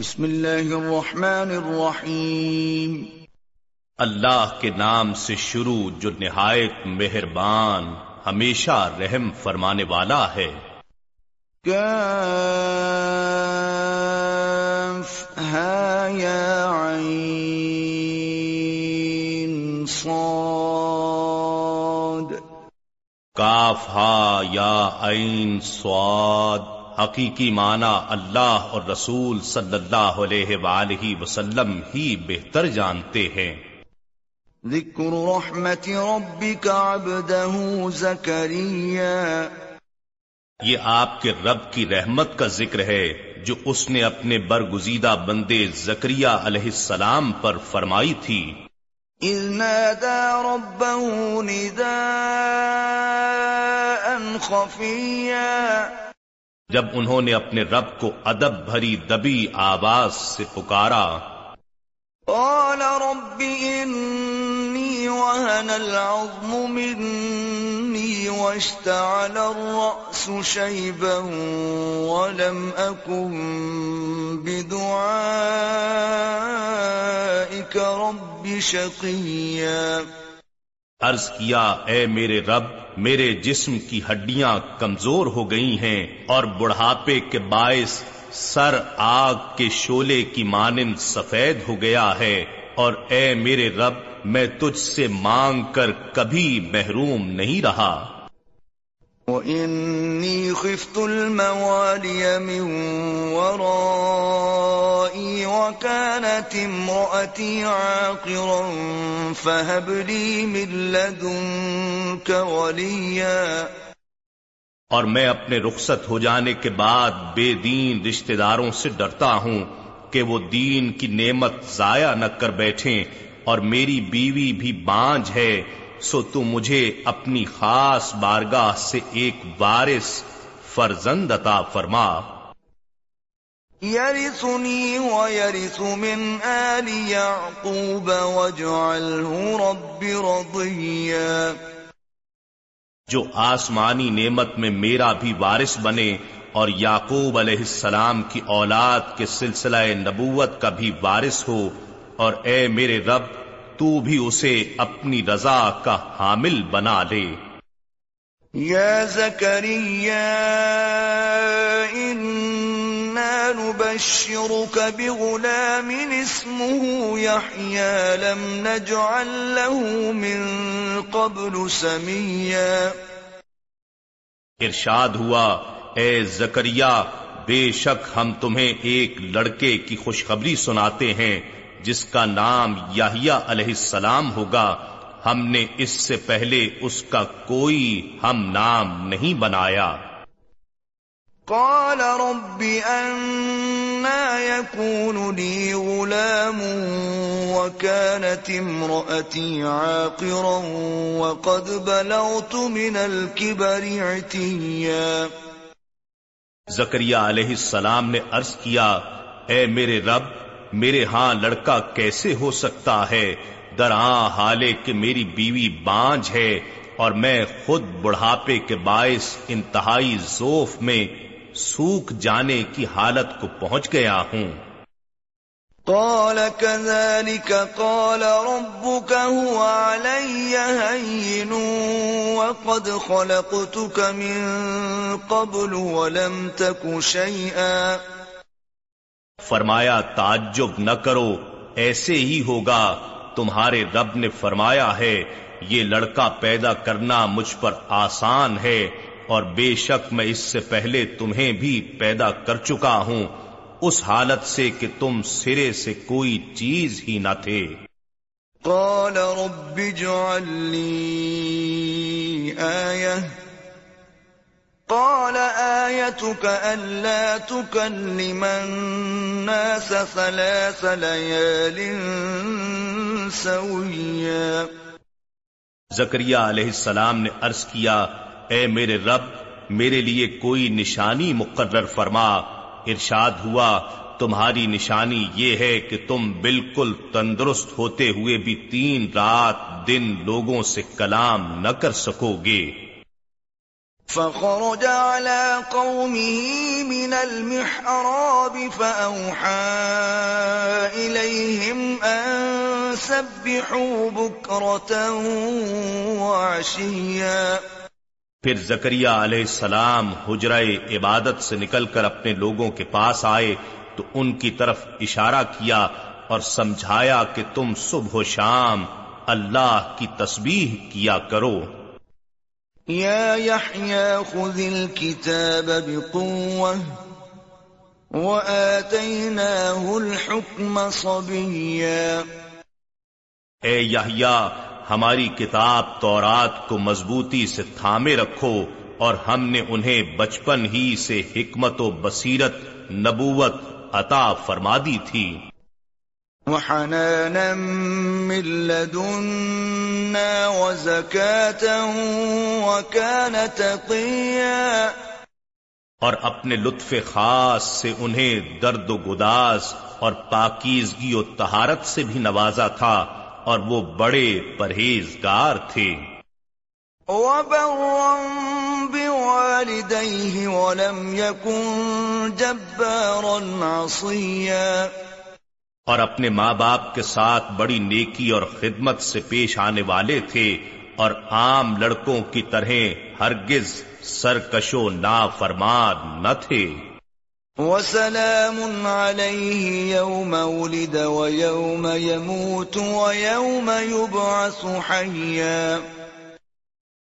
بسم اللہ الرحمن الرحیم۔ اللہ کے نام سے شروع جو نہایت مہربان ہمیشہ رحم فرمانے والا ہے۔ کاف ہا یا عین صاد۔ کاف ہا یا عین سواد حقیقی معنی اللہ اور رسول صلی اللہ علیہ وآلہ وسلم ہی بہتر جانتے ہیں۔ ذکر رحمت ربک عبده زکریہ یہ آپ کے رب کی رحمت کا ذکر ہے جو اس نے اپنے برگزیدہ بندے زکریہ علیہ السلام پر فرمائی تھی۔ اذ نادا ربه نداء خفیہ جب انہوں نے اپنے رب کو ادب بھری دبی آواز سے پکارا۔ قال رب انی وهن العظم مني واشتعل الرأس شيبا ولم أكن بدعائك رب شقيا۔ عرض کیا، اے میرے رب، میرے جسم کی ہڈیاں کمزور ہو گئی ہیں اور بڑھاپے کے باعث سر آگ کے شولے کی مانند سفید ہو گیا ہے اور اے میرے رب، میں تجھ سے مانگ کر کبھی محروم نہیں رہا۔ وَإِنِّي خِفْتُ الْمَوَالِيَ مِن وَرَائِي وَكَانَتِ امْرَأَتِي عَاقِرًا فَهَبْ لِي مِن لَّدُنكَ وَلِيًّا اور میں اپنے رخصت ہو جانے کے بعد بے دین رشتہ داروں سے ڈرتا ہوں کہ وہ دین کی نعمت ضائع نہ کر بیٹھیں اور میری بیوی بھی بانج ہے سو تو مجھے اپنی خاص بارگاہ سے ایک وارث فرزند عطا فرما۔ يرثني ويرث من آل يعقوب واجعله رب رضيا جو آسمانی نعمت میں میرا بھی وارث بنے اور یعقوب علیہ السلام کی اولاد کے سلسلہ نبوت کا بھی وارث ہو اور اے میرے رب تو بھی اسے اپنی رضا کا حامل بنا لے۔ یا زکریہ انا نبشرك بغلام اسمه يحيى لم نجعل له من قبل سميا ارشاد ہوا اے زکریہ بے شک ہم تمہیں ایک لڑکے کی خوشخبری سناتے ہیں۔ جس کا نام یاہیا علیہ السلام ہوگا ہم نے اس سے پہلے اس کا کوئی ہم نام نہیں بنایا۔ قال رب أنا يكون لي غلام وكانت امرأتي عاقرا وقد بلغت من الكبر عتيا۔ زکریہ علیہ السلام نے عرض کیا اے میرے رب میرے ہاں لڑکا کیسے ہو سکتا ہے؟ در ہاں حالے کہ میری بیوی بانج ہے اور میں خود بڑھاپے کے باعث انتہائی زوف میں سوکھ جانے کی حالت کو پہنچ گیا ہوں۔ قال كذلك قال ربك هو علي هين وقد خلقتك من قبل ولم تك شيئا۔ فرمایا، تعجب نہ کرو، ایسے ہی ہوگا۔ تمہارے رب نے فرمایا ہے، یہ لڑکا پیدا کرنا مجھ پر آسان ہے، اور بے شک میں اس سے پہلے تمہیں بھی پیدا کر چکا ہوں۔ اس حالت سے کہ تم سرے سے کوئی چیز ہی نہ تھے۔ قال رب اجعل لي آية قال آيتك ألا تكلم الناس ثلاث ليال سويا. زکریہ علیہ السلام نے عرض کیا، اے میرے رب، میرے لیے کوئی نشانی مقرر فرما، ارشاد ہوا، تمہاری نشانی یہ ہے کہ تم بالکل تندرست ہوتے ہوئے بھی تین رات دن لوگوں سے کلام نہ کر سکو گے۔ فخرج على قومه من المحراب فأوحى إليهم أن سبحوا بكرة وعشيا. پھر زکریہ علیہ السلام حجرہ عبادت سے نکل کر اپنے لوگوں کے پاس آئے تو ان کی طرف اشارہ کیا اور سمجھایا کہ تم صبح و شام اللہ کی تسبیح کیا کرو۔ يا يحيى خذ الكتاب بقوة وآتيناه الحكم صبيا اے یحییٰ، ہماری کتاب تورات کو مضبوطی سے تھامے رکھو اور ہم نے انہیں بچپن ہی سے حکمت و بصیرت، نبوت عطا فرما دی تھی۔ وحنانا من لدنا وزكاة وكان تقيا. اور اپنے لطف خاص سے انہیں درد و گداز اور پاکیزگی و تہارت سے بھی نوازا تھا اور وہ بڑے پرہیزگار تھے۔ وبرا بوالديه ولم يكن جبارا عصيا. اور اپنے ماں باپ کے ساتھ بڑی نیکی اور خدمت سے پیش آنے والے تھے اور عام لڑکوں کی طرح ہرگز سرکش و نافرمان نہ تھے۔ وسلام عليه يوم ولد ويوم يموت ويوم يبعث حيا۔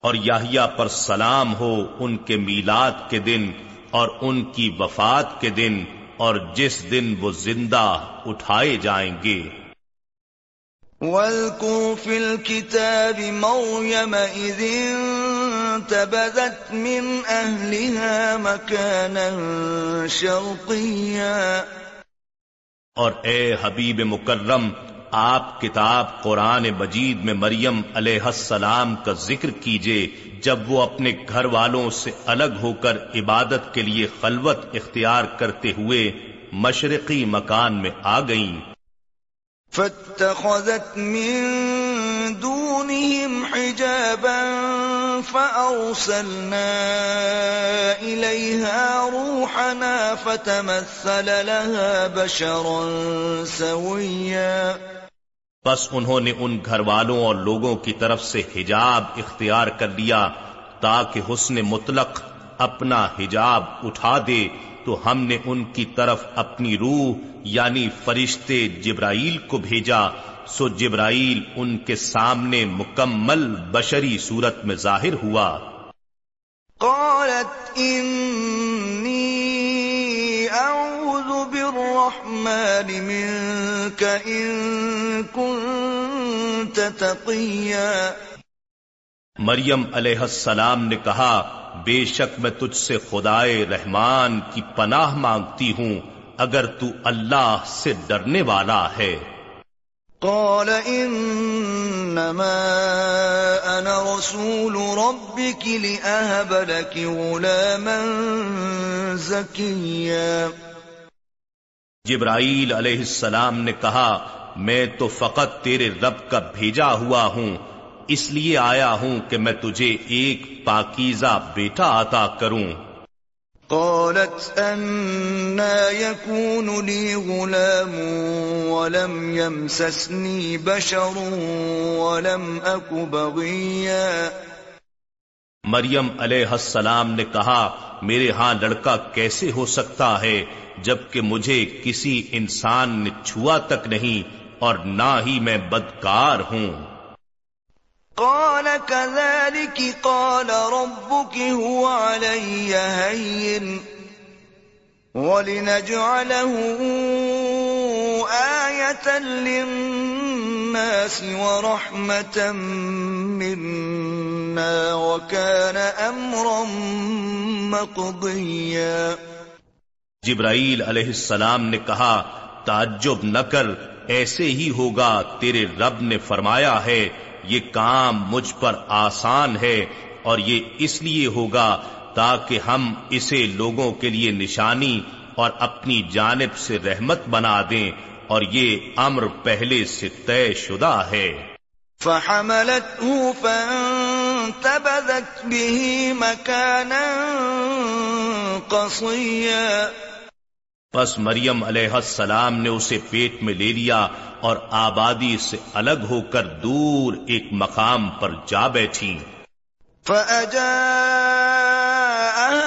اور یاہیا پر سلام ہو ان کے میلاد کے دن اور ان کی وفات کے دن اور جس دن وہ زندہ اٹھائے جائیں گے۔ في الكتاب مريم إذ انتبذت من أهلها مكانا شرقيا۔ اور اے حبیب مکرم آپ کتاب قرآن مجید میں مریم علیہ السلام کا ذکر کیجیے۔ جب وہ اپنے گھر والوں سے الگ ہو کر عبادت کے لیے خلوت اختیار کرتے ہوئے مشرقی مکان میں آ گئیں۔ فاتخذت من دونهم حجابا فأرسلنا إليها روحنا فتمثل لها بشرا سويا۔ بس انہوں نے ان گھر والوں اور لوگوں کی طرف سے حجاب اختیار کر لیا تاکہ حسن مطلق اپنا حجاب اٹھا دے تو ہم نے ان کی طرف اپنی روح یعنی فرشتے جبرائیل کو بھیجا۔ سو جبرائیل ان کے سامنے مکمل بشری صورت میں ظاہر ہوا۔ قالت انی اعوذ بالرحمن منك ان كنت تقیا مریم علیہ السلام نے کہا بے شک میں تجھ سے خدائے رحمان کی پناہ مانگتی ہوں اگر تو اللہ سے ڈرنے والا ہے۔ قال انما انا رسول ربك لاهب لك غلاما زكيا. جبرائیل علیہ السلام نے کہا میں تو فقط تیرے رب کا بھیجا ہوا ہوں اس لیے آیا ہوں کہ میں تجھے ایک پاکیزہ بیٹا عطا کروں۔ قالت أنا يكون لي غلام ولم يمسسني بشر ولم أك بغيا. مریم علیہ السلام نے کہا میرے ہاں لڑکا کیسے ہو سکتا ہے؟ جبکہ مجھے کسی انسان نے چھوا تک نہیں اور نہ ہی میں بدکار ہوں۔ قال كذلك قال ربك هو علي هين ولنجعله آية للناس ورحمة منا وكان أمرا مقضيا جبرائیل علیہ السلام نے کہا، تعجب نہ کر، ایسے ہی ہوگا، تیرے رب نے فرمایا ہے، یہ کام مجھ پر آسان ہے اور یہ اس لیے ہوگا تاکہ ہم اسے لوگوں کے لیے نشانی اور اپنی جانب سے رحمت بنا دیں اور یہ امر پہلے سے طے شدہ ہے۔ فحملته فانتبذت به مكانا قصيا۔ بس مریم علیہ السلام نے اسے پیٹ میں لے لیا اور آبادی سے الگ ہو کر دور ایک مقام پر جا بیٹھی۔ فأجاءها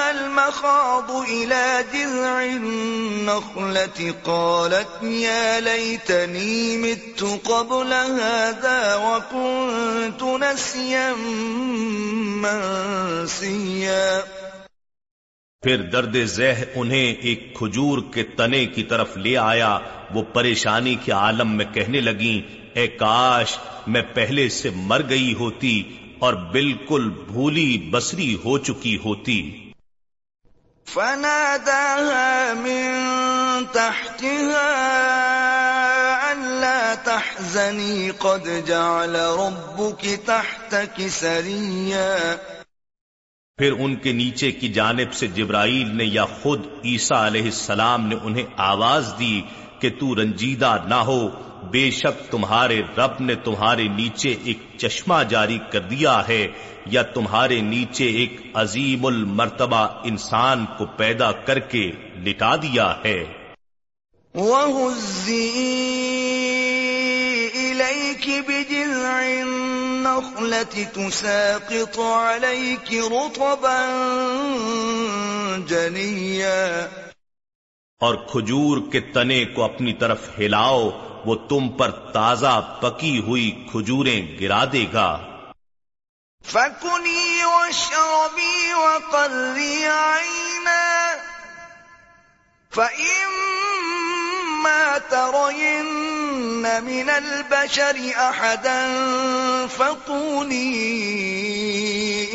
المخاض إلى جذع النخلة قالت يا ليتني مت قبل هذا وكنت نسيا منسيا۔ پھر درد زہ انہیں ایک کھجور کے تنے کی طرف لے آیا۔ وہ پریشانی کے عالم میں کہنے لگی اے کاش، میں پہلے سے مر گئی ہوتی اور بالکل بھولی بسری ہو چکی ہوتی۔ فناداها من تحتها ألا تحزني، قد جعل ربك تحتك سريا پھر ان کے نیچے کی جانب سے جبرائیل نے یا خود عیسیٰ علیہ السلام نے انہیں آواز دی کہ تو رنجیدہ نہ ہو، بے شک تمہارے رب نے تمہارے نیچے ایک چشمہ جاری کر دیا ہے یا تمہارے نیچے ایک عظیم المرتبہ انسان کو پیدا کر کے لٹا دیا ہے۔ وَهُزِّي إِلَيْكِ بِجِذْعِ النَّخْلَةِ تُسَاقِطُ عَلَيْكِ رُطَبًا جَنِيًّا. اور کھجور کے تنے کو اپنی طرف ہلاؤ وہ تم پر تازہ پکی ہوئی کھجوریں گرا دے گا۔ فَكُنِي وَاشْرَبِي وَقَرِّي عَيْنًا. فَإِمَّا تَرَيِنَّ مِنَ الْبَشَرِ أَحَدًا فَقُولِي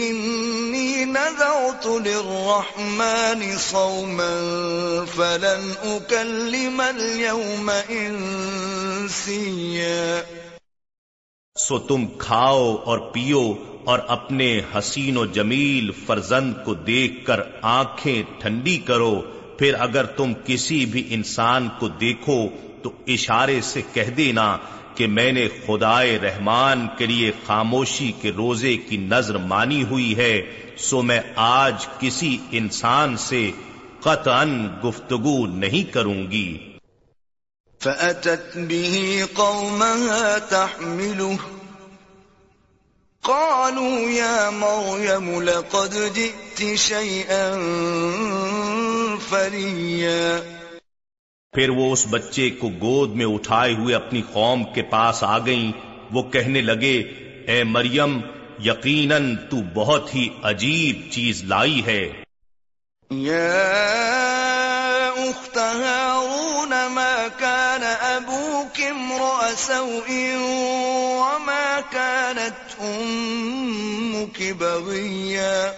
إِنِّي نَذَرْتُ لِلرَّحْمَنِ صَوْمًا فَلَنْ أُكَلِّمَ الْيَوْمَ إِنسِيًّا سو تم کھاؤ اور پیو اور اپنے حسین و جمیل فرزند کو دیکھ کر آنکھیں ٹھنڈی کرو پھر اگر تم کسی بھی انسان کو دیکھو تو اشارے سے کہہ دینا کہ میں نے خدائے رحمان کے لیے خاموشی کے روزے کی نظر مانی ہوئی ہے، سو میں آج کسی انسان سے قطعا گفتگو نہیں کروں گی۔ فأتت به قومها تحمله۔ قالوا يا مريم لقد جئت شيئا فريا پھر وہ اس بچے کو گود میں اٹھائے ہوئے اپنی قوم کے پاس آ گئیں۔ وہ کہنے لگے اے مریم یقیناً تو بہت ہی عجیب چیز لائی ہے۔ يا أخت هارون ما كان أبوك امرأ سوء وما كانت أمك بغيا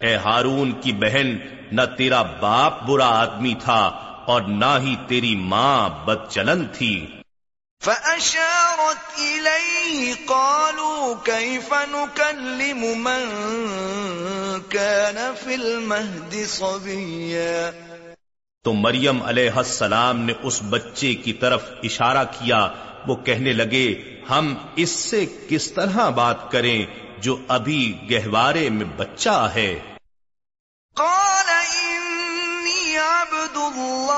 اے ہارون کی بہن نہ تیرا باپ برا آدمی تھا اور نہ ہی تیری ماں بد چلن تھی۔ فأشارت إليه قالوا كيف نكلم من كان في المهد صبيا۔ تو مریم علیہ السلام نے اس بچے کی طرف اشارہ کیا وہ کہنے لگے ہم اس سے کس طرح بات کریں؟ جو ابھی گہوارے میں بچہ ہے۔ قال إني عبد الله۔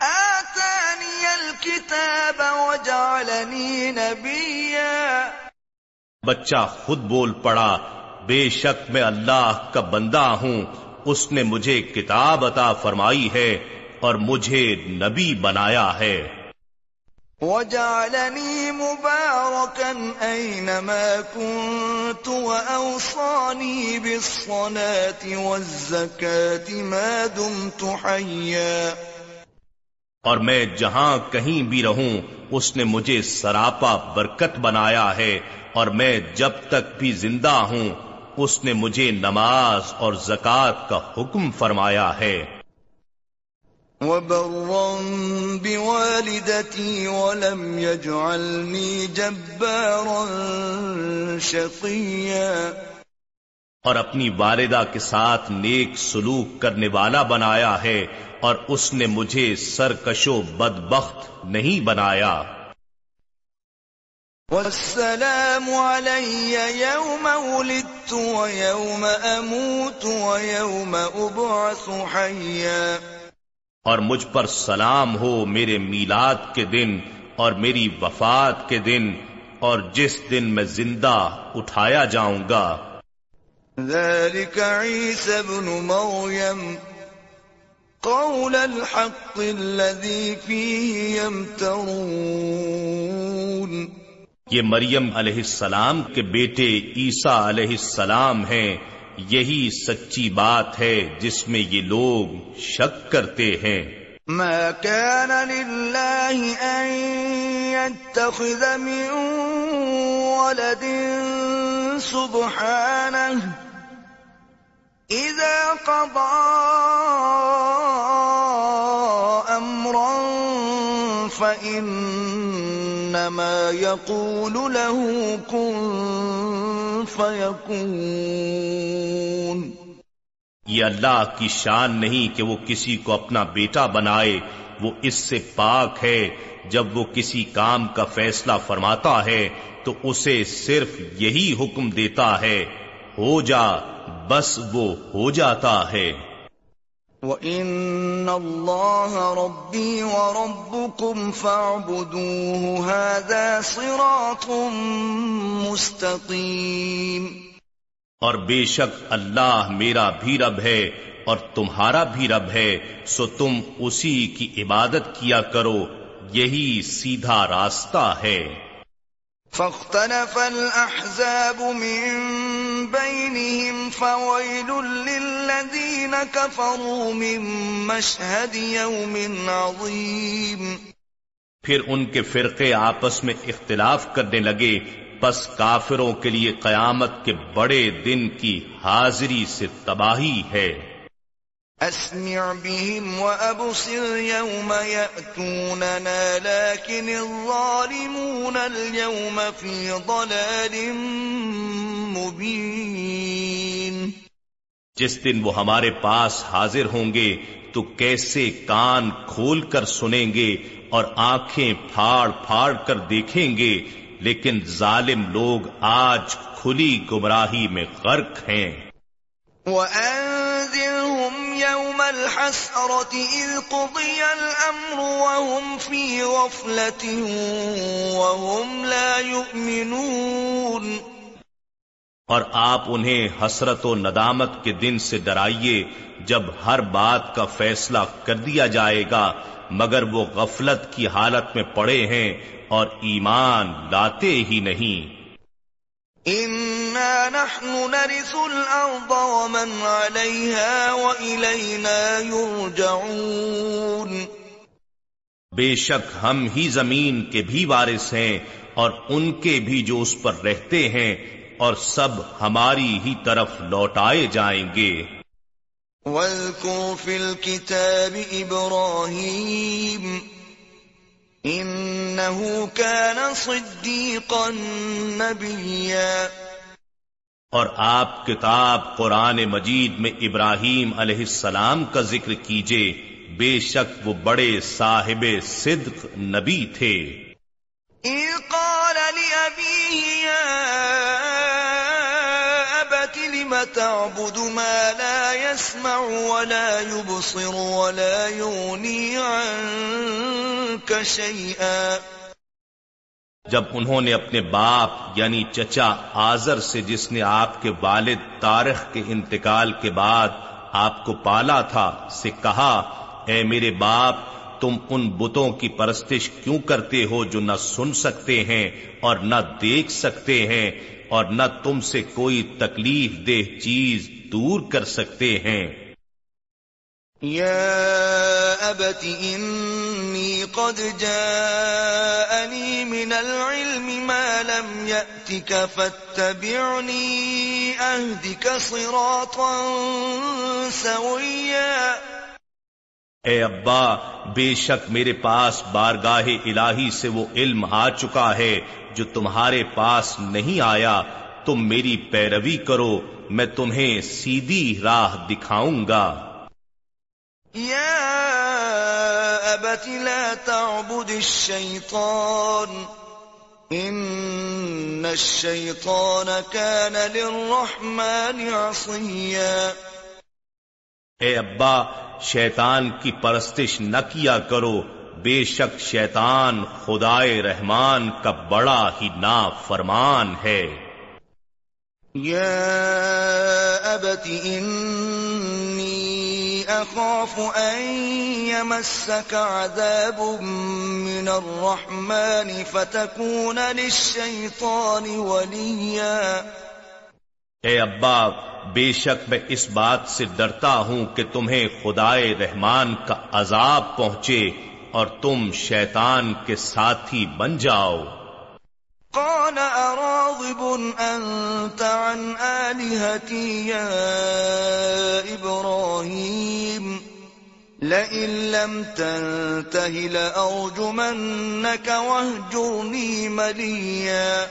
آتاني الكتاب وجعلني نبيا۔ بچہ خود بول پڑا بے شک میں اللہ کا بندہ ہوں اس نے مجھے کتاب عطا فرمائی ہے اور مجھے نبی بنایا ہے۔ وجعلني مباركا أينما كنت وأوصاني بالصلاة والزكاة ما دمت حيا. اور میں جہاں کہیں بھی رہوں، اس نے مجھے سراپا برکت بنایا ہے، اور میں جب تک بھی زندہ ہوں، اس نے مجھے نماز اور زکوٰۃ کا حکم فرمایا ہے۔ وبرا بوالدتي ولم يجعلني جبارا شقيا اور اپنی والدہ کے ساتھ نیک سلوک کرنے والا بنایا ہے اور اس نے مجھے سرکشو بدبخت نہیں بنایا۔ والسلام علي يوم ولدت ويوم أموت ويوم أبعث حيا اور مجھ پر سلام ہو میرے میلاد کے دن اور میری وفات کے دن اور جس دن میں زندہ اٹھایا جاؤں گا۔ ذلك عيسى بن مريم قول الحق الذي فيه يمترون۔ یہ مریم علیہ السلام کے بیٹے عیسیٰ علیہ السلام ہیں۔ یہی سچی بات ہے جس میں یہ لوگ شک کرتے ہیں۔ ما كان لله أن يتخذ من ولد سبحانه إذا قضى أمرا فإن انما يقول له كن فيكون۔ یہ اللہ کی شان نہیں کہ وہ کسی کو اپنا بیٹا بنائے، وہ اس سے پاک ہے۔ جب وہ کسی کام کا فیصلہ فرماتا ہے، تو اسے صرف یہی حکم دیتا ہے، ہو جا، بس وہ ہو جاتا ہے۔ وَإِنَّ اللَّهَ رَبِّي وَرَبُّكُمْ فَاعْبُدُوهُ هَذَا صِرَاطٌ مُسْتَقِيمٌ اور بے شک اللہ میرا بھی رب ہے اور تمہارا بھی رب ہے، سو تم اسی کی عبادت کیا کرو، یہی سیدھا راستہ ہے۔ فاختلف الأحزاب من بينهم فويل للذين كفروا من مشهد يوم عظيم. پھر ان کے فرقے آپس میں اختلاف کرنے لگے، پس کافروں کے لیے قیامت کے بڑے دن کی حاضری سے تباہی ہے۔ أسمع بهم وأبصر يوم يأتوننا لكن الظالمون اليوم في ضلال مبين. جس دن وہ ہمارے پاس حاضر ہوں گے تو کیسے کان کھول کر سنیں گے اور آنکھیں پھاڑ پھاڑ کر دیکھیں گے لیکن ظالم لوگ آج کھلی گمراہی میں غرق ہیں۔ يَوْمَ الْحَسْرَةِ إِذْ قُضِيَ الْأَمْرُ وَهُمْ فِي غَفْلَةٍ وَهُمْ لَا يُؤْمِنُونَ. اور آپ انہیں حسرت و ندامت کے دن سے ڈرائیے جب ہر بات کا فیصلہ کر دیا جائے گا مگر وہ غفلت کی حالت میں پڑے ہیں اور ایمان لاتے ہی نہیں۔ نحن نرث الارض ومن عليها والينا يرجعون. بے شک ہم ہی زمین کے بھی وارث ہیں اور ان کے بھی جو اس پر رہتے ہیں اور سب ہماری ہی طرف لوٹائے جائیں گے۔ وَاذْكُرْ فِي الْكِتَابِ إِبْرَاهِيمَ انہو کان صدیقا نبیا۔ اور آپ کتاب قرآن مجید میں ابراہیم علیہ السلام کا ذکر کیجیے، بے شک وہ بڑے صاحب صدق نبی تھے۔ قال لم تعبد ما لا يسمع ولا يبصر ولا يغني عنك شيئا جب انہوں نے اپنے باپ یعنی چچا آزر سے جس نے آپ کے والد تاریخ کے انتقال کے بعد آپ کو پالا تھا سے کہا، اے میرے باپ، تم ان بتوں کی پرستش کیوں کرتے ہو جو نہ سن سکتے ہیں اور نہ دیکھ سکتے ہیں اور نہ تم سے کوئی تکلیف دہ چیز دور کر سکتے ہیں؟ یا ابت قد جاءنی من العلم ما لم یأتک فاتبعنی اہدک صراطا سویا اے ابا بے شک میرے پاس بارگاہ الہی سے وہ علم آ چکا ہے جو تمہارے پاس نہیں آیا۔ تم میری پیروی کرو میں تمہیں سیدھی راہ دکھاؤں گا۔ یا ابت لا تعبد الشیطان إن الشيطان كان للرحمن عصيا اے ابا شیطان کی پرستش نہ کیا کرو۔ بے شک شیطان خدائے رحمان کا بڑا ہی نا فرمان ہے۔ يا أبت إني أخاف أن يمسك عذاب من الرحمن فتكون للشيطان وليا. اے ابا بے شک میں اس بات سے ڈرتا ہوں کہ تمہیں خدائے رحمان کا عذاب پہنچے اور تم شیطان کے ساتھی بن جاؤ۔ قال أراغب أنت عن آلهتي يا إبراهيم؟ لئن لم تنته لأرجمنك واهجرني مليا.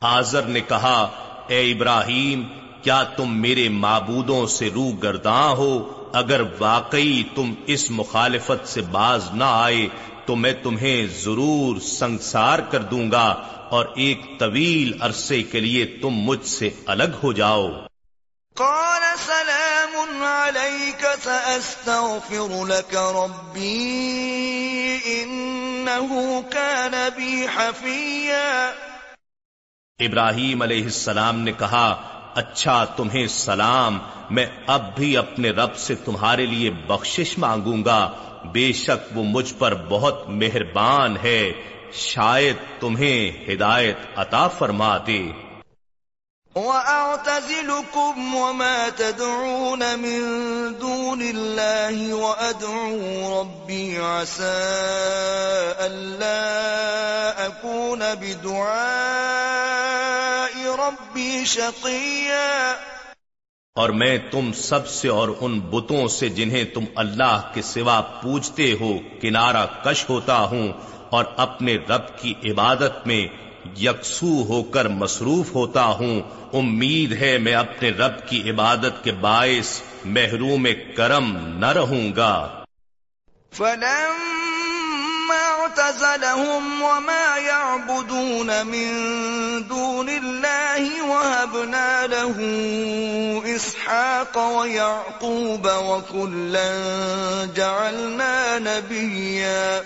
آزر نے کہا، اے ابراہیم، کیا تم میرے معبودوں سے رو گرداں ہو؟ اگر واقعی تم اس مخالفت سے باز نہ آئے، تو میں تمہیں ضرور سنسار کر دوں گا۔ اور ایک طویل عرصے کے لیے تم مجھ سے الگ ہو جاؤ۔ قال سلام عليك سأستغفر لك ربي إنه كان بي حفيا ابراہیم علیہ السلام نے کہا اچھا تمہیں سلام میں اب بھی اپنے رب سے تمہارے لیے بخشش مانگوں گا۔ بے شک وہ مجھ پر بہت مہربان ہے۔ شاید تمہیں ہدایت عطا فرما دے۔ وَأَعْتَزِلُكُمْ وَمَا تَدْعُونَ مِن دُونِ اللَّهِ وَأَدْعُو رَبِّي عَسَىٰ أَلَّا أَكُونَ بِدُعَاءِ رَبِّي شَقِيًّا۔ اور میں تم سب سے اور ان بتوں سے جنہیں تم اللہ کے سوا پوجتے ہو کنارہ کش ہوتا ہوں۔ اور اپنے رب کی عبادت میں یکسو ہو کر مصروف ہوتا ہوں۔ امید ہے میں اپنے رب کی عبادت کے باعث محروم کرم نہ رہوں گا۔ فلما اعتزلهم وما يعبدون من دون الله وهبنا له إسحاق ويعقوب وكلا جعلنا نبيا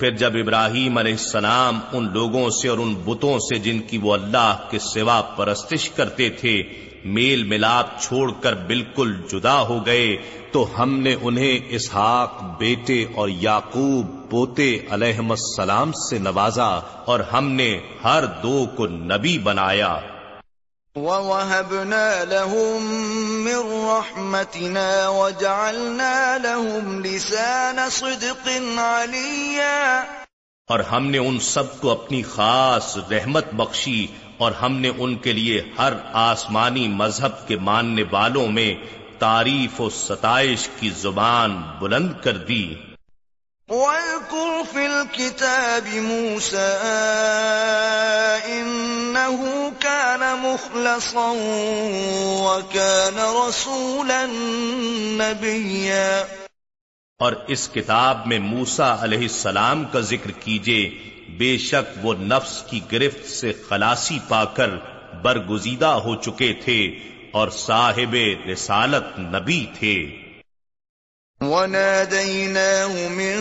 پھر جب ابراہیم علیہ السلام ان لوگوں سے اور ان بتوں سے جن کی وہ اللہ کے سوا پرستش کرتے تھے، میل ملاپ چھوڑ کر بالکل جدا ہو گئے، تو ہم نے انہیں اسحاق بیٹے اور یاقوب پوتے علیہ السلام سے نوازا اور ہم نے ہر دو کو نبی بنایا۔ وَوَهَبْنَا لَهُم مِّن رَّحْمَتِنَا وَجَعَلْنَا لَهُمْ لِسَانَ صِدْقٍ عَلِيًّا اور ہم نے ان سب کو اپنی خاص رحمت بخشی اور ہم نے ان کے لیے ہر آسمانی مذہب کے ماننے والوں میں تعریف و ستائش کی زبان بلند کر دی۔ واذكر في الكتاب موسى إنه كان مخلصا وكان رسولا نبيا۔ اور اس کتاب میں موسا علیہ السلام کا ذکر کیجیے، بے شک وہ نفس کی گرفت سے خلاصی پا کر برگزیدہ ہو چکے تھے اور صاحب رسالت نبی تھے۔ وناديناه من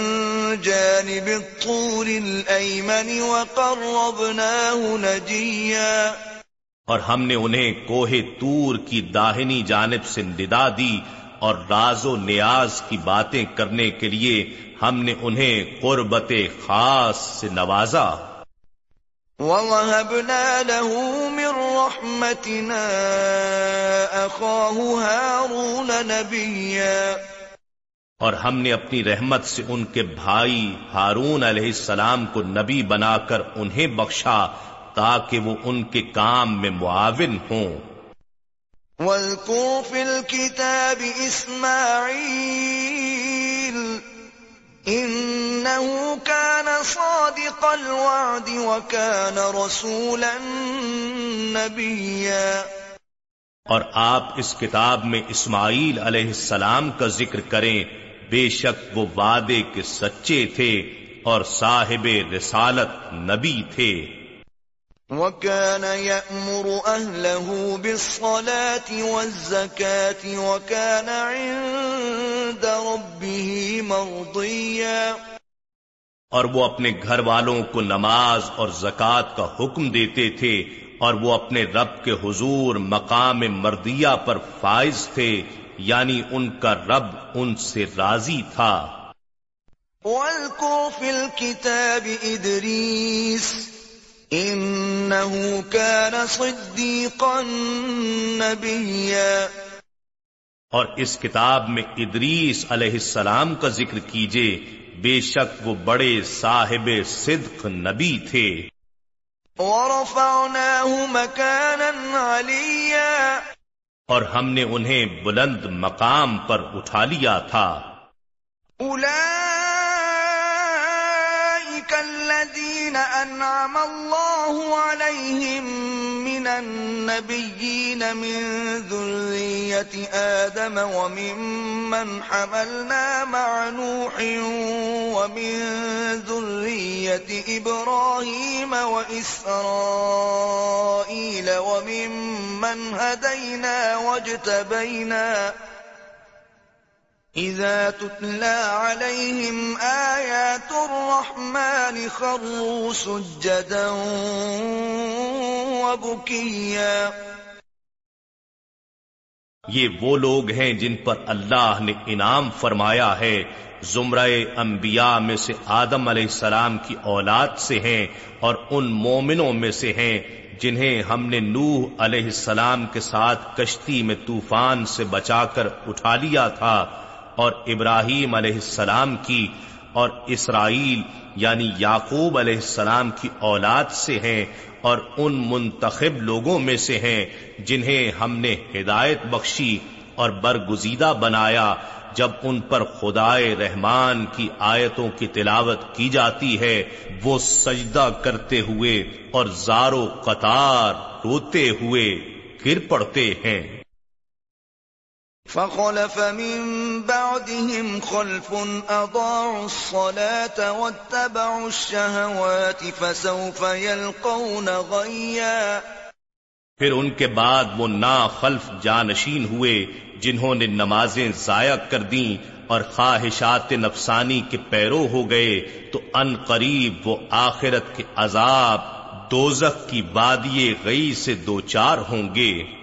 جانب الطور الأيمن وقربناه نجيا. اور ہم نے انہیں کوہ تور کی داہنی جانب سے ندا دی اور راز و نیاز کی باتیں کرنے کے لیے ہم نے انہیں قربت خاص سے نوازا۔ وَوَهَبْنَا لَهُ مِن رَحْمَتِنَا أَخَاهُ هَارُونَ نَبِيًّا اور ہم نے اپنی رحمت سے ان کے بھائی ہارون علیہ السلام کو نبی بنا کر انہیں بخشا تاکہ وہ ان کے کام میں معاون ہوں۔ وَاذْكُرْ فِي الْكِتَابِ إِسْمَاعِيلِ إِنَّهُ كَانَ صَادِقَ الْوَعْدِ وَكَانَ رَسُولًا نَبِيًّا اور آپ اس کتاب میں اسماعیل علیہ السلام کا ذکر کریں بے شک وہ وعدے کے سچے تھے اور صاحب رسالت نبی تھے۔ وكان يأمر أهله بالصلاة والزكاة وكان عند ربه مرضيا۔ اور وہ اپنے گھر والوں کو نماز اور زکوٰۃ کا حکم دیتے تھے اور وہ اپنے رب کے حضور مقام مردیہ پر فائز تھے۔ یعنی ان کا رب ان سے راضی تھا۔ فِي الْكِتَابِ إِدْرِيسِ إِنَّهُ كَانَ صِدِّيقًا نَبِيًّا۔ اور اس کتاب میں ادریس علیہ السلام کا ذکر کیجیے بے شک وہ بڑے صاحب صدق نبی تھے۔ وَرَفَعْنَاهُ مَكَانًا عَلِيًّا۔ اور ہم نے انہیں بلند مقام پر اٹھا لیا تھا۔ أولئك الذين أنعم الله عليهم من النبيين من ذرية آدم وممن حملنا مع نوح ومن ذرية إبراهيم وإسرائيل وممن هدينا واجتبينا إذا تتلى عليهم آيات الرحمن خروا سجدا وبكيا. یہ وہ لوگ ہیں جن پر اللہ نے انعام فرمایا ہے زمرہ انبیاء میں سے آدم علیہ السلام کی اولاد سے ہیں اور ان مومنوں میں سے ہیں جنہیں ہم نے نوح علیہ السلام کے ساتھ کشتی میں طوفان سے بچا کر اٹھا لیا تھا۔ اور ابراہیم علیہ السلام کی اور اسرائیل یعنی یعقوب علیہ السلام کی اولاد سے ہیں اور ان منتخب لوگوں میں سے ہیں جنہیں ہم نے ہدایت بخشی اور برگزیدہ بنایا جب ان پر خدائے رحمان کی آیتوں کی تلاوت کی جاتی ہے، وہ سجدہ کرتے ہوئے اور زارو قطار روتے ہوئے گر پڑتے ہیں۔ فخلف من بعدهم خلف أضاعوا الصلاة واتبعوا الشهوات فسوف يلقون غيا. پھر ان کے بعد وہ نا خلف جانشین ہوئے جنہوں نے نمازیں ضائع کر دیں اور خواہشات نفسانی کے پیرو ہو گئے تو ان قریب وہ آخرت کے عذاب دوزخ کی بادی غی سے دوچار ہوں گے۔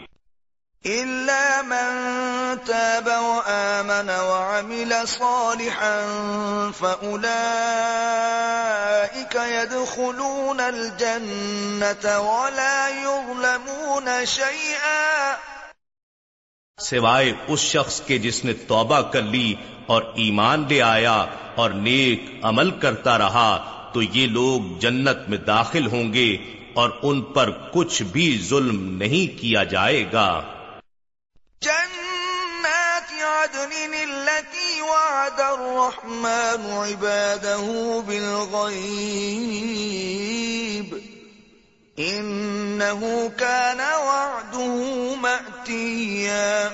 إلا من تاب وآمن وعمل صالحا فأولئك يدخلون الجنة ولا يظلمون شيئا. سوائے اس شخص کے جس نے توبہ کر لی اور ایمان لے آیا اور نیک عمل کرتا رہا تو یہ لوگ جنت میں داخل ہوں گے اور ان پر کچھ بھی ظلم نہیں کیا جائے گا۔ جنات عدن التي وعد الرحمن عباده بالغيب إنه كان وعده مأتيا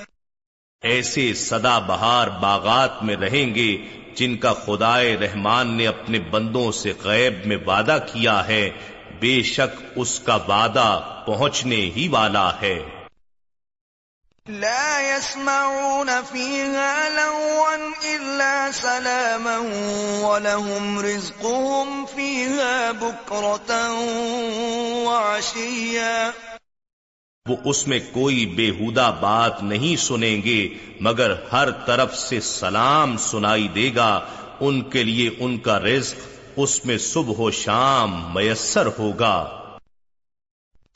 ایسے سدا بہار باغات میں رہیں گے جن کا خدائے رحمان نے اپنے بندوں سے غیب میں وعدہ کیا ہے، بے شک اس کا وعدہ پہنچنے ہی والا ہے۔ لا يسمعون فيها لغوا إلا سلاما ولهم رزقهم فيها بكرة وعشيا. وہ اس میں کوئی بےحودہ بات نہیں سنیں گے، مگر ہر طرف سے سلام سنائی دے گا۔ ان کے لیے ان کا رزق اس میں صبح و شام میسر ہوگا۔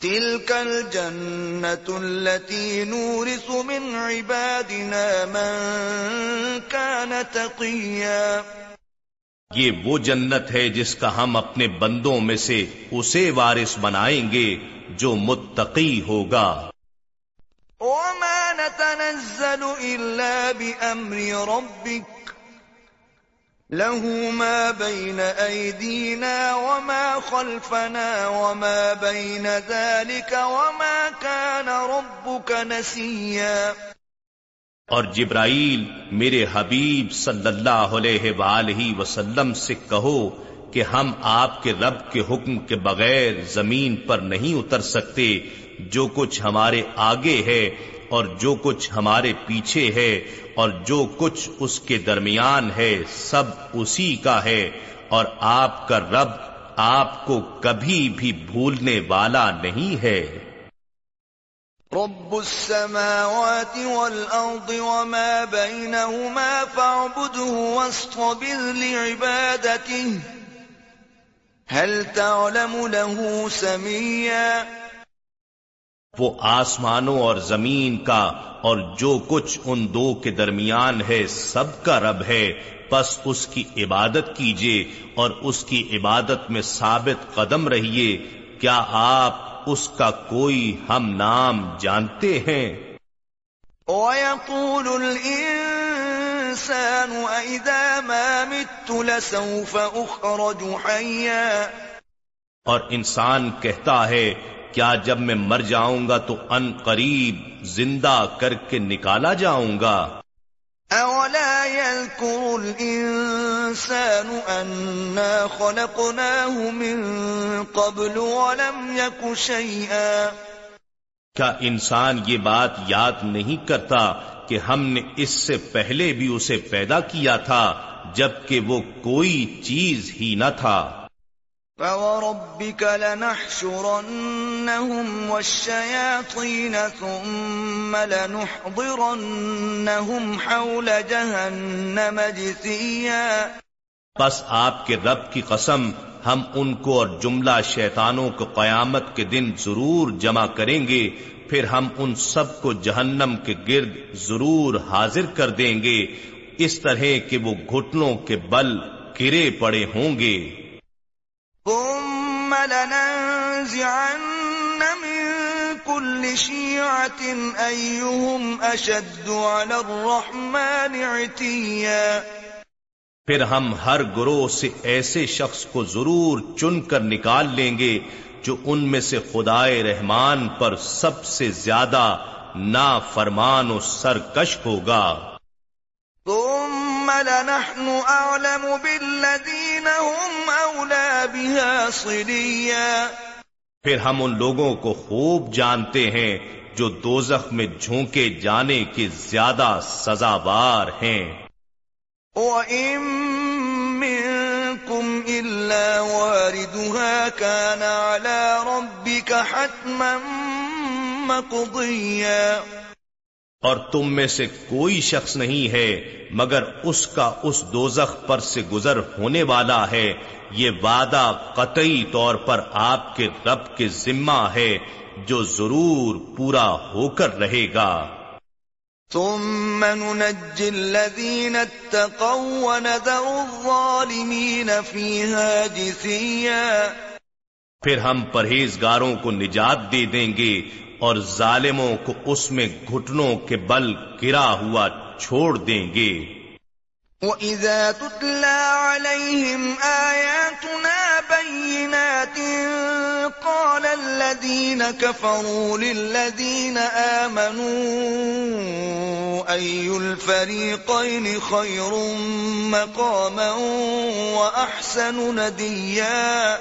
تلك الجنة التي نورث من عبادنا من كان تقيا یہ وہ جنت ہے جس کا ہم اپنے بندوں میں سے اسے وارث بنائیں گے جو متقی ہوگا۔ وما نتنزل إلا بأمر ربك له ما بين أيدينا وما خلفنا وما بين ذلك وما كان ربك نسيا۔ اور جبرائیل میرے حبیب صلی اللہ علیہ وآلہ وسلم سے کہو کہ ہم آپ کے رب کے حکم کے بغیر زمین پر نہیں اتر سکتے، جو کچھ ہمارے آگے ہے اور جو کچھ ہمارے پیچھے ہے اور جو کچھ اس کے درمیان ہے سب اسی کا ہے اور آپ کا رب آپ کو کبھی بھی بھولنے والا نہیں ہے۔ رب السماوات والأرض وما بينهما فاعبده واصطبر لعبادته، هل تعلم له سميا؟ وہ آسمانوں اور زمین کا اور جو کچھ ان دو کے درمیان ہے سب کا رب ہے پس اس کی عبادت کیجیے اور اس کی عبادت میں ثابت قدم رہیے کیا آپ اس کا کوئی ہم نام جانتے ہیں؟ وَيَقُولُ الْإِنسَانُ أَإِذَا مَا مِتُّ لَسَوْفَ أُخْرَجُ حَيًّا اور انسان کہتا ہے کیا جب میں مر جاؤں گا تو ان قریب زندہ کر کے نکالا جاؤں گا؟ أَوَلَا يَذْكُرُ الْإِنسَانُ أَنَّا خَلَقْنَاهُ مِن قَبْلُ وَلَمْ يَكُ شَيْئًا. کیا انسان یہ بات یاد نہیں کرتا کہ ہم نے اس سے پہلے بھی اسے پیدا کیا تھا جبکہ وہ کوئی چیز ہی نہ تھا؟ فوربك لنحشرنهم والشياطين ثم لنحضرنهم حول جهنم جثيا پس آپ کے رب کی قسم، ہم ان کو اور جملہ شیطانوں کو قیامت کے دن ضرور جمع کریں گے، پھر ہم ان سب کو جہنم کے گرد ضرور حاضر کر دیں گے، اس طرح کہ وہ گھٹنوں کے بل گرے پڑے ہوں گے۔ ثم لننزعن من كل شيعة أيهم أشد على الرحمن عتيا پھر ہم ہر گروہ سے ایسے شخص کو ضرور چن کر نکال لیں گے جو ان میں سے خدائے رحمان پر سب سے زیادہ نا فرمان و سرکش ہوگا۔ ثم لنحن أعلم بالذين هم أولى بها صليا۔ پھر ہم ان لوگوں کو خوب جانتے ہیں جو دوزخ میں جھونکے جانے کے زیادہ سزاوار ہیں۔ وَإِن مِّنكُمْ إِلَّا وَارِدُهَا كَانَ عَلَى رَبِّكَ حَتْمًا مَّقْضِيًّا۔ اور تم میں سے کوئی شخص نہیں ہے مگر اس کا اس دوزخ پر سے گزر ہونے والا ہے۔ یہ وعدہ قطعی طور پر آپ کے رب کے ذمہ ہے جو ضرور پورا ہو کر رہے گا۔ ثم ننجي الذين اتقوا ونذر الظالمين فيها جثيا۔ پھر ہم پرہیزگاروں کو نجات دے دیں گے۔ اور ظالموں کو اس میں گھٹنوں کے بل گرا ہوا چھوڑ دیں گے۔ وَإِذَا تُتْلَى عَلَيْهِمْ آيَاتُنَا بَيِّنَاتٍ قَالَ الَّذِينَ كَفَرُوا لِلَّذِينَ آمَنُوا أَيُّ الْفَرِيقَيْنِ خَيْرٌ مَقَامًا وَأَحْسَنُ نَدِيًّا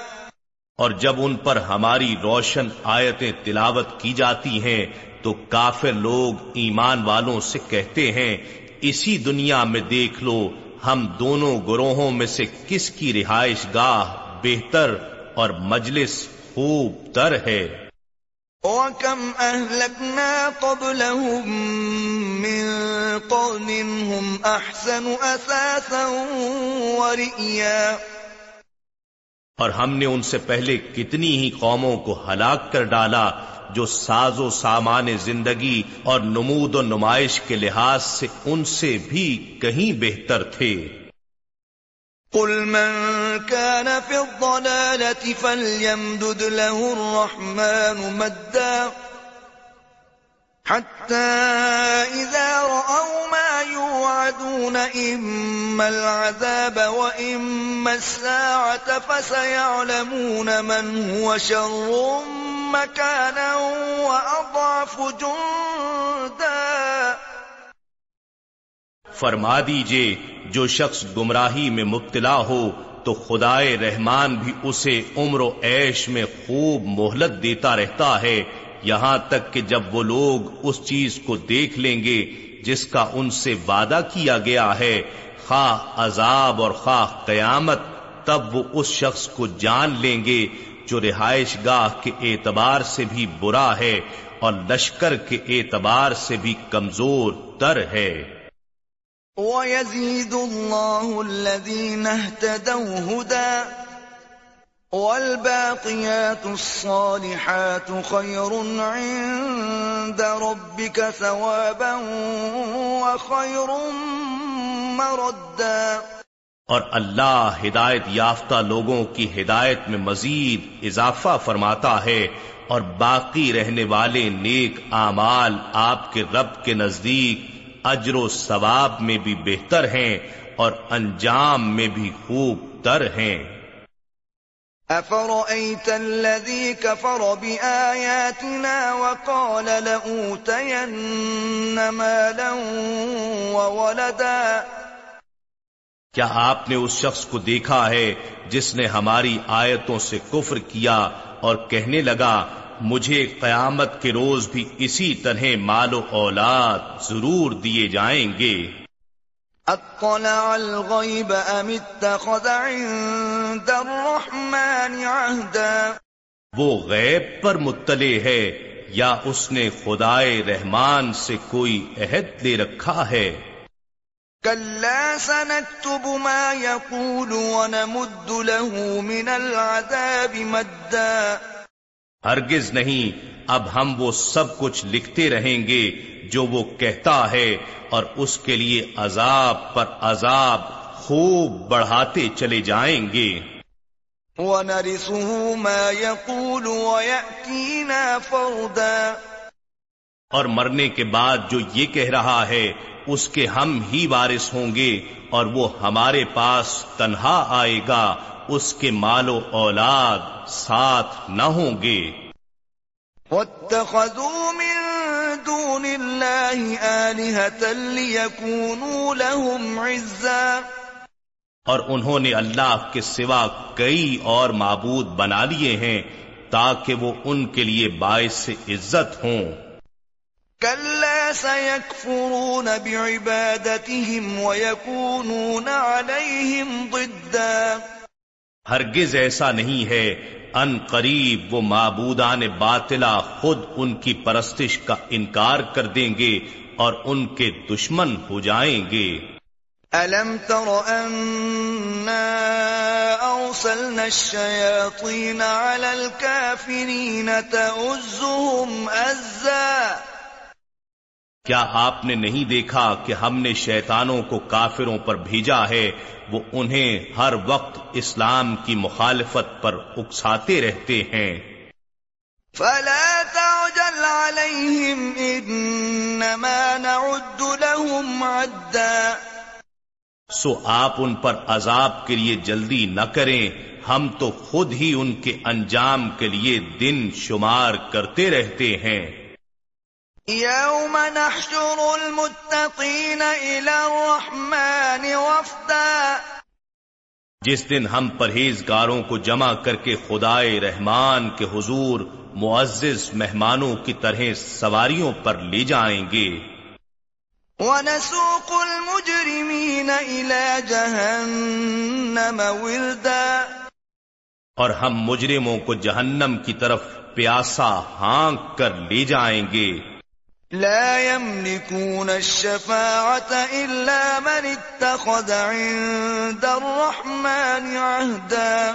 اور جب ان پر ہماری روشن آیتیں تلاوت کی جاتی ہیں، تو کافر لوگ ایمان والوں سے کہتے ہیں، اسی دنیا میں دیکھ لو، ہم دونوں گروہوں میں سے کس کی رہائش گاہ بہتر اور مجلس خوب تر ہے؟ وَكَمْ أَهْلَكْنَا قَبْلَهُمْ مِنْ قَرْنٍ هُمْ أَحْسَنُ أَثَاثًا وَرِئِيًا اور ہم نے ان سے پہلے کتنی ہی قوموں کو ہلاک کر ڈالا جو ساز و سامان زندگی اور نمود و نمائش کے لحاظ سے ان سے بھی کہیں بہتر تھے۔ قل من كان في الضلالة فليمدد له الرحمن مدّا حتى إذا رأوا ما يوعدون إما العذاب وإما الساعة فسيعلمون من هو شر مكانا وأضعف جندا. فرما دیجیے، جو شخص گمراہی میں مبتلا ہو، تو خدائے رحمان بھی اسے عمر و عیش میں خوب مہلت دیتا رہتا ہے۔ یہاں تک کہ جب وہ لوگ اس چیز کو دیکھ لیں گے جس کا ان سے وعدہ کیا گیا ہے، خواہ عذاب اور خواہ قیامت، تب وہ اس شخص کو جان لیں گے جو رہائش گاہ کے اعتبار سے بھی برا ہے اور لشکر کے اعتبار سے بھی کمزور تر ہے۔ وَيَزِيدُ اللَّهُ الَّذِينَ اهْتَدَوْا هُدًى وَالْبَاقِيَاتُ الصَّالِحَاتُ خَيْرٌ عِندَ رَبِّكَ ثَوَابًا وَخَيْرٌ مَرَدًّا. اور اللہ ہدایت یافتہ لوگوں کی ہدایت میں مزید اضافہ فرماتا ہے اور باقی رہنے والے نیک اعمال آپ کے رب کے نزدیک اجر و ثواب میں بھی بہتر ہیں اور انجام میں بھی خوب تر ہیں۔ أفرأيت الذي كفر بآياتنا وقال لأوتين مالا وولدا؟ کیا آپ نے اس شخص کو دیکھا ہے جس نے ہماری آیتوں سے کفر کیا اور کہنے لگا، مجھے قیامت کے روز بھی اسی طرح مال و اولاد ضرور دیے جائیں گے؟ اطلع الغیب ام اتخذ عند الرحمن عہدا وہ غیب پر مطلع ہے یا اس نے خدائے رحمان سے کوئی عہد لے رکھا ہے؟ كلا سنكتب ما يقول ونمد له من العذاب مدا. ہرگز نہیں۔ اب ہم وہ سب کچھ لکھتے رہیں گے جو وہ کہتا ہے اور اس کے لیے عذاب پر عذاب خوب بڑھاتے چلے جائیں گے۔ وَنَرِثُهُ مَا يَقُولُ وَيَأْتِينَا فَرْدًا۔ اور مرنے کے بعد جو یہ کہہ رہا ہے اس کے ہم ہی وارث ہوں گے اور وہ ہمارے پاس تنہا آئے گا۔ اس کے مال و اولاد ساتھ نہ ہوں گے۔ واتخذوا من دون الله آلهة ليكونوا لهم عزا۔ اور انہوں نے اللہ کے سوا کئی اور معبود بنا لیے ہیں تاکہ وہ ان کے لیے باعث عزت ہوں۔ كلا سيكفرون بعبادتهم ويكونون عليهم ضدا۔ ہرگز ایسا نہیں ہے۔ ان قریب وہ معبودان باطلا خود ان کی پرستش کا انکار کر دیں گے اور ان کے دشمن ہو جائیں گے۔ ألم تر أنا أرسلنا الشياطين على الكافرين تؤزهم أزا کیا آپ نے نہیں دیکھا کہ ہم نے شیطانوں کو کافروں پر بھیجا ہے؟ وہ انہیں ہر وقت اسلام کی مخالفت پر اکساتے رہتے ہیں۔ فلا تعجل عليهم إنما نعد لهم عدا۔ سو آپ ان پر عذاب کے لیے جلدی نہ کریں۔ ہم تو خود ہی ان کے انجام کے لیے دن شمار کرتے رہتے ہیں۔ يوم نحشر المتقين إلى الرحمن وفدا. جس دن ہم پرہیزگاروں کو جمع کر کے خدائے رحمان کے حضور معزز مہمانوں کی طرح سواریوں پر لے جائیں گے۔ ونسوق المجرمين إلى جهنم وردا. اور ہم مجرموں کو جہنم کی طرف پیاسا ہانک کر لے جائیں گے۔ لا يملكون الشفاعة إلا من اتخذ عند الرحمن عهدا.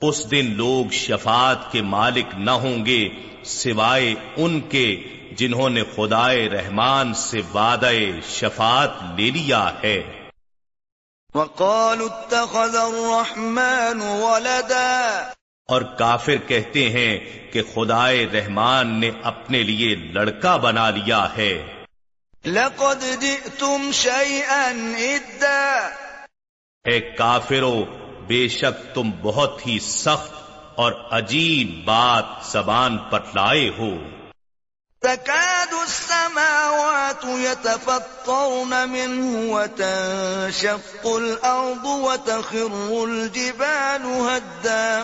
اس دن لوگ شفاعت کے مالک نہ ہوں گے سوائے ان کے جنہوں نے خدائے رحمان سے وعدہ شفاعت لے لیا ہے۔ وقالوا اتخذ الرحمن ولدا. اور کافر کہتے ہیں کہ خدائے رحمان نے اپنے لیے لڑکا بنا لیا ہے۔ لقد جئتم شيئا اے کافرو بے شک تم بہت ہی سخت اور عجیب بات زبان پر لائے ہو۔ تكاد السماوات يتفطرن منه وتنشق الأرض وتخر الجبال هدا۔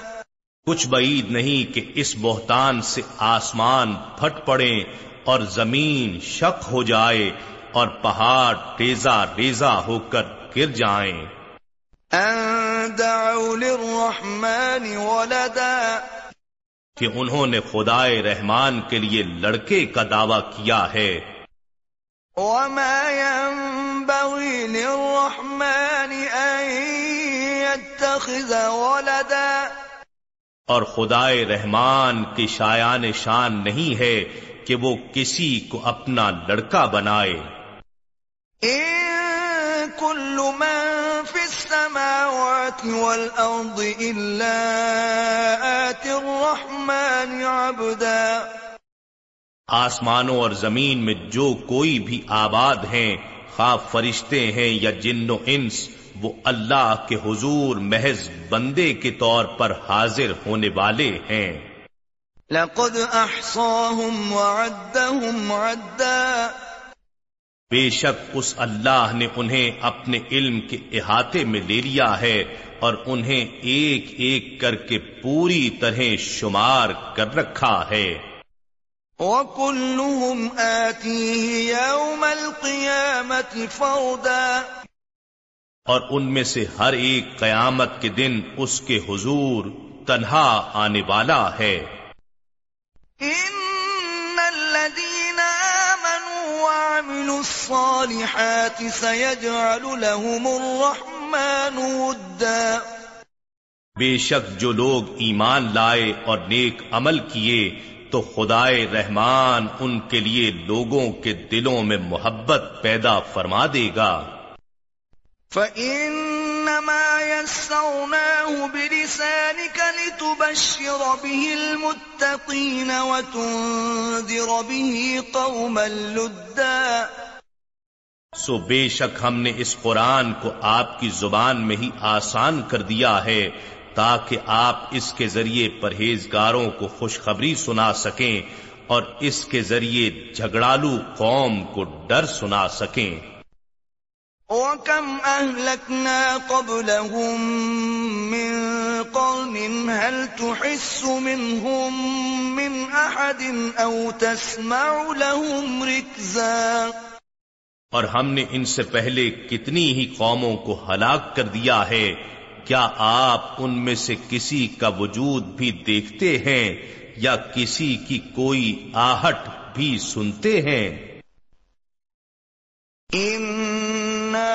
کچھ بعید نہیں کہ اس بہتان سے آسمان پھٹ پڑے اور زمین شک ہو جائے اور پہاڑ ریزا ریزا ہو کر گر جائیں۔ للرحمن ولدا۔ کہ انہوں نے خدائے رحمان کے لیے لڑکے کا دعویٰ کیا ہے۔ وما ينبغي للرحمن أن يتخذ ولدا۔ اور خدائے رحمان کی شایان شان نہیں ہے کہ وہ کسی کو اپنا لڑکا بنائے۔ كل من في السماوات والأرض إلا آتي الرحمن عبدا۔ آسمانوں اور زمین میں جو کوئی بھی آباد ہیں خواہ فرشتے ہیں یا جن و انس وہ اللہ کے حضور محض بندے کے طور پر حاضر ہونے والے ہیں۔ لقد أحصاهم وعدهم عدا۔ بے شک اس اللہ نے انہیں اپنے علم کے احاطے میں لے لیا ہے اور انہیں ایک ایک کر کے پوری طرح شمار کر رکھا ہے۔ وكلهم آتيه يوم القيامة فردا۔ اور ان میں سے ہر ایک قیامت کے دن اس کے حضور تنہا آنے والا ہے۔ إن الذين آمنوا وعملوا الصالحات سيجعل لهم الرحمن ودا۔ بے شک جو لوگ ایمان لائے اور نیک عمل کیے تو خدائے رحمان ان کے لیے لوگوں کے دلوں میں محبت پیدا فرما دے گا۔ فإنما يسرناه بلسانك لتبشر به المتقين وتنذر به قوما لدا سو بے شک ہم نے اس قرآن کو آپ کی زبان میں ہی آسان کر دیا ہے تاکہ آپ اس کے ذریعے پرہیزگاروں کو خوشخبری سنا سکیں اور اس کے ذریعے جھگڑالو قوم کو ڈر سنا سکیں۔ وكم أهلكنا قبلهم من قرن هل تحس منهم من أحد أو تسمع لهم ركزا؟ اور ہم نے ان سے پہلے کتنی ہی قوموں کو ہلاک کر دیا ہے کیا آپ ان میں سے کسی کا وجود بھی دیکھتے ہیں یا کسی کی کوئی آہٹ بھی سنتے ہیں؟